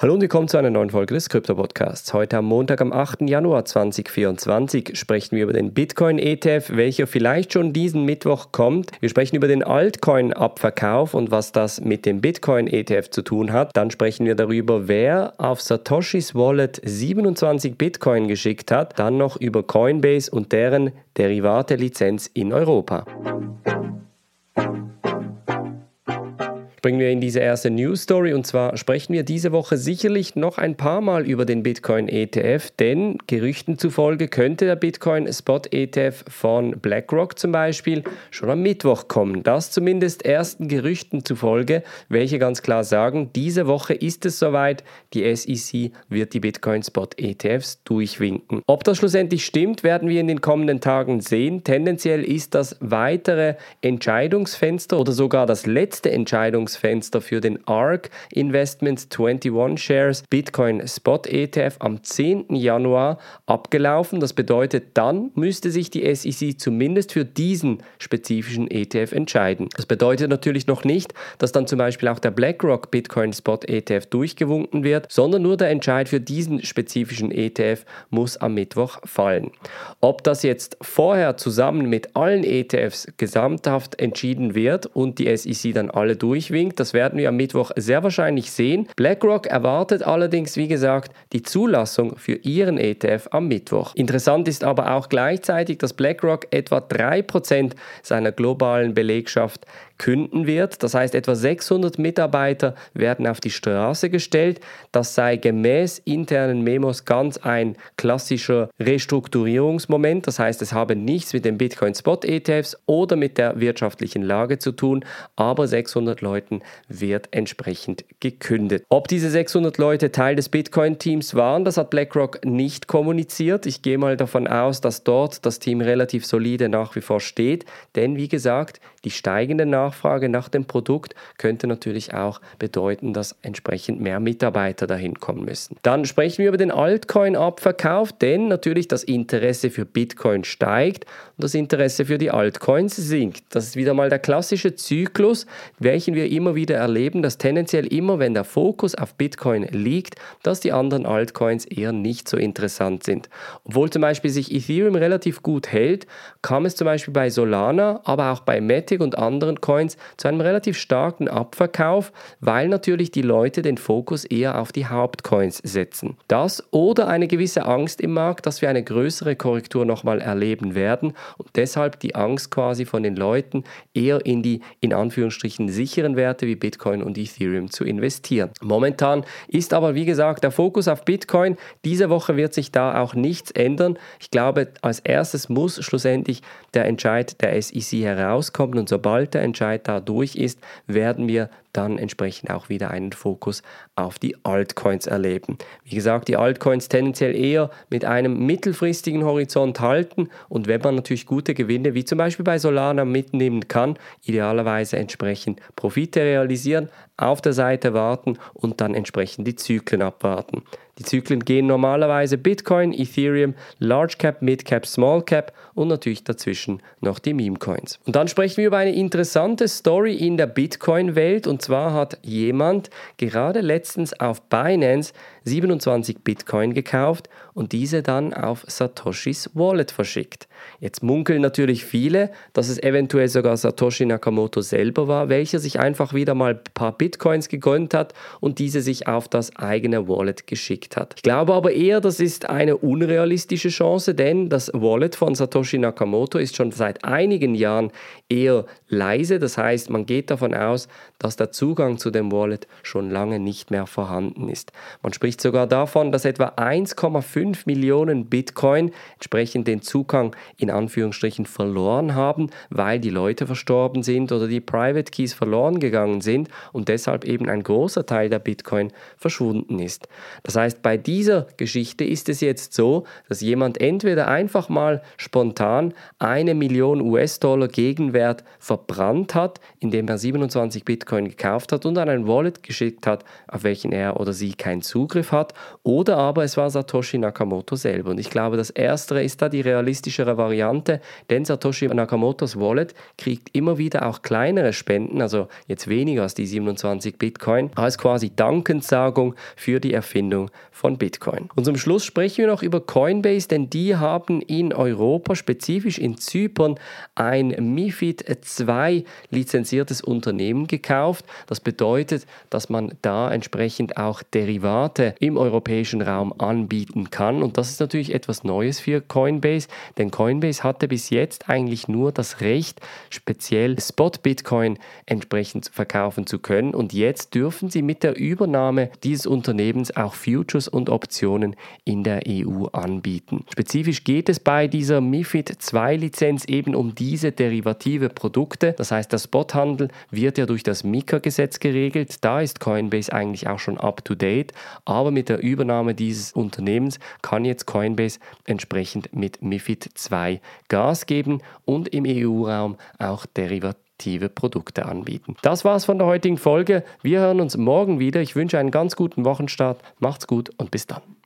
Hallo und willkommen zu einer neuen Folge des Krypto-Podcasts. Heute am Montag, am 8. Januar 2024, sprechen wir über den Bitcoin-ETF, welcher vielleicht schon diesen Mittwoch kommt. Wir sprechen über den Altcoin-Abverkauf und was das mit dem Bitcoin-ETF zu tun hat. Dann sprechen wir darüber, wer auf Satoshis Wallet 27 Bitcoin geschickt hat. Dann noch über Coinbase und deren Derivate-Lizenz in Europa. Springen wir in diese erste News Story und zwar sprechen wir diese Woche sicherlich noch ein paar Mal über den Bitcoin ETF, denn Gerüchten zufolge könnte der Bitcoin Spot ETF von BlackRock zum Beispiel schon am Mittwoch kommen. Das zumindest ersten Gerüchten zufolge, welche ganz klar sagen, diese Woche ist es soweit, die SEC wird die Bitcoin Spot ETFs durchwinken. Ob das schlussendlich stimmt, werden wir in den kommenden Tagen sehen. Tendenziell ist das weitere Entscheidungsfenster oder sogar das letzte Entscheidungsfenster Einzahlungsfenster für den ARK Investments 21 Shares Bitcoin Spot ETF am 10. Januar abgelaufen. Das bedeutet, dann müsste sich die SEC zumindest für diesen spezifischen ETF entscheiden. Das bedeutet natürlich noch nicht, dass dann zum Beispiel auch der BlackRock Bitcoin Spot ETF durchgewunken wird, sondern nur der Entscheid für diesen spezifischen ETF muss am Mittwoch fallen. Ob das jetzt vorher zusammen mit allen ETFs gesamthaft entschieden wird und die SEC dann alle durchwinkt, schwingt. Das werden wir am Mittwoch sehr wahrscheinlich sehen. BlackRock erwartet allerdings, wie gesagt, die Zulassung für ihren ETF am Mittwoch. Interessant ist aber auch gleichzeitig, dass BlackRock etwa 3% seiner globalen Belegschaft künden wird. Das heißt, etwa 600 Mitarbeiter werden auf die Straße gestellt. Das sei gemäß internen Memos ganz ein klassischer Restrukturierungsmoment. Das heißt, es habe nichts mit den Bitcoin Spot ETFs oder mit der wirtschaftlichen Lage zu tun, aber 600 Leuten wird entsprechend gekündigt. Ob diese 600 Leute Teil des Bitcoin-Teams waren, das hat BlackRock nicht kommuniziert. Ich gehe mal davon aus, dass dort das Team relativ solide nach wie vor steht, denn wie gesagt, die steigende Nachfrage nach dem Produkt könnte natürlich auch bedeuten, dass entsprechend mehr Mitarbeiter dahin kommen müssen. Dann sprechen wir über den Altcoin-Abverkauf, denn natürlich das Interesse für Bitcoin steigt und das Interesse für die Altcoins sinkt. Das ist wieder mal der klassische Zyklus, welchen wir immer wieder erleben, dass tendenziell immer, wenn der Fokus auf Bitcoin liegt, dass die anderen Altcoins eher nicht so interessant sind. Obwohl zum Beispiel sich Ethereum relativ gut hält, kam es zum Beispiel bei Solana, aber auch bei Matic Matic und anderen Coins zu einem relativ starken Abverkauf, weil natürlich die Leute den Fokus eher auf die Hauptcoins setzen. Das oder eine gewisse Angst im Markt, dass wir eine größere Korrektur nochmal erleben werden und deshalb die Angst quasi von den Leuten eher in die in Anführungsstrichen sicheren Werte wie Bitcoin und Ethereum zu investieren. Momentan ist aber wie gesagt der Fokus auf Bitcoin. Diese Woche wird sich da auch nichts ändern. Ich glaube, als erstes muss schlussendlich der Entscheid der SEC herauskommen und sobald der Entscheid da durch ist, werden wir dann entsprechend auch wieder einen Fokus auf die Altcoins erleben. Wie gesagt, die Altcoins tendenziell eher mit einem mittelfristigen Horizont halten und wenn man natürlich gute Gewinne wie zum Beispiel bei Solana mitnehmen kann, idealerweise entsprechend Profite realisieren, auf der Seite warten und dann entsprechend die Zyklen abwarten. Die Zyklen gehen normalerweise Bitcoin, Ethereum, Large Cap, Mid Cap, Small Cap und natürlich dazwischen noch die Meme Coins. Und dann sprechen wir über eine interessante Story in der Bitcoin-Welt und zwar hat jemand gerade letztens auf Binance 27 Bitcoin gekauft und diese dann auf Satoshis Wallet verschickt. Jetzt munkeln natürlich viele, dass es eventuell sogar Satoshi Nakamoto selber war, welcher sich einfach wieder mal ein paar Bitcoins gegönnt hat und diese sich auf das eigene Wallet geschickt hat. Ich glaube aber eher, das ist eine unrealistische Chance, denn das Wallet von Satoshi Nakamoto ist schon seit einigen Jahren eher leise. Das heißt, man geht davon aus, dass der Zugang zu dem Wallet schon lange nicht mehr vorhanden ist. Man spricht sogar davon, dass etwa 1,5 Millionen Bitcoin entsprechend den Zugang in Anführungsstrichen verloren haben, weil die Leute verstorben sind oder die Private Keys verloren gegangen sind und deshalb eben ein großer Teil der Bitcoin verschwunden ist. Das heißt, bei dieser Geschichte ist es jetzt so, dass jemand entweder einfach mal spontan eine Million US-Dollar Gegenwert verbrannt hat, indem er 27 Bitcoin gekauft hat und an ein Wallet geschickt hat, auf welchen er oder sie keinen Zugriff hat. Oder aber es war Satoshi Nakamoto selber. Und ich glaube, das Erstere ist da die realistischere Variante, denn Satoshi Nakamotos Wallet kriegt immer wieder auch kleinere Spenden, also jetzt weniger als die 27 Bitcoin, als quasi Dankenssagung für die Erfindung von Bitcoin. Und zum Schluss sprechen wir noch über Coinbase, denn die haben in Europa, spezifisch in Zypern, ein MIFID II lizenziertes Unternehmen gekauft. Das bedeutet, dass man da entsprechend auch Derivate im europäischen Raum anbieten kann. Und das ist natürlich etwas Neues für Coinbase, denn Coinbase hatte bis jetzt eigentlich nur das Recht, speziell Spot Bitcoin entsprechend verkaufen zu können. Und jetzt dürfen sie mit der Übernahme dieses Unternehmens auch Futures und Optionen in der EU anbieten. Spezifisch geht es bei dieser MIFID II Lizenz eben um diese derivative Produkte. Das heißt, der Spothandel wird ja durch das Mika-Gesetz geregelt. Da ist Coinbase eigentlich auch schon up to date. Aber mit der Übernahme dieses Unternehmens kann jetzt Coinbase entsprechend mit MIFID II Gas geben und im EU-Raum auch derivative Produkte anbieten. Das war's von der heutigen Folge. Wir hören uns morgen wieder. Ich wünsche einen ganz guten Wochenstart. Macht's gut und bis dann.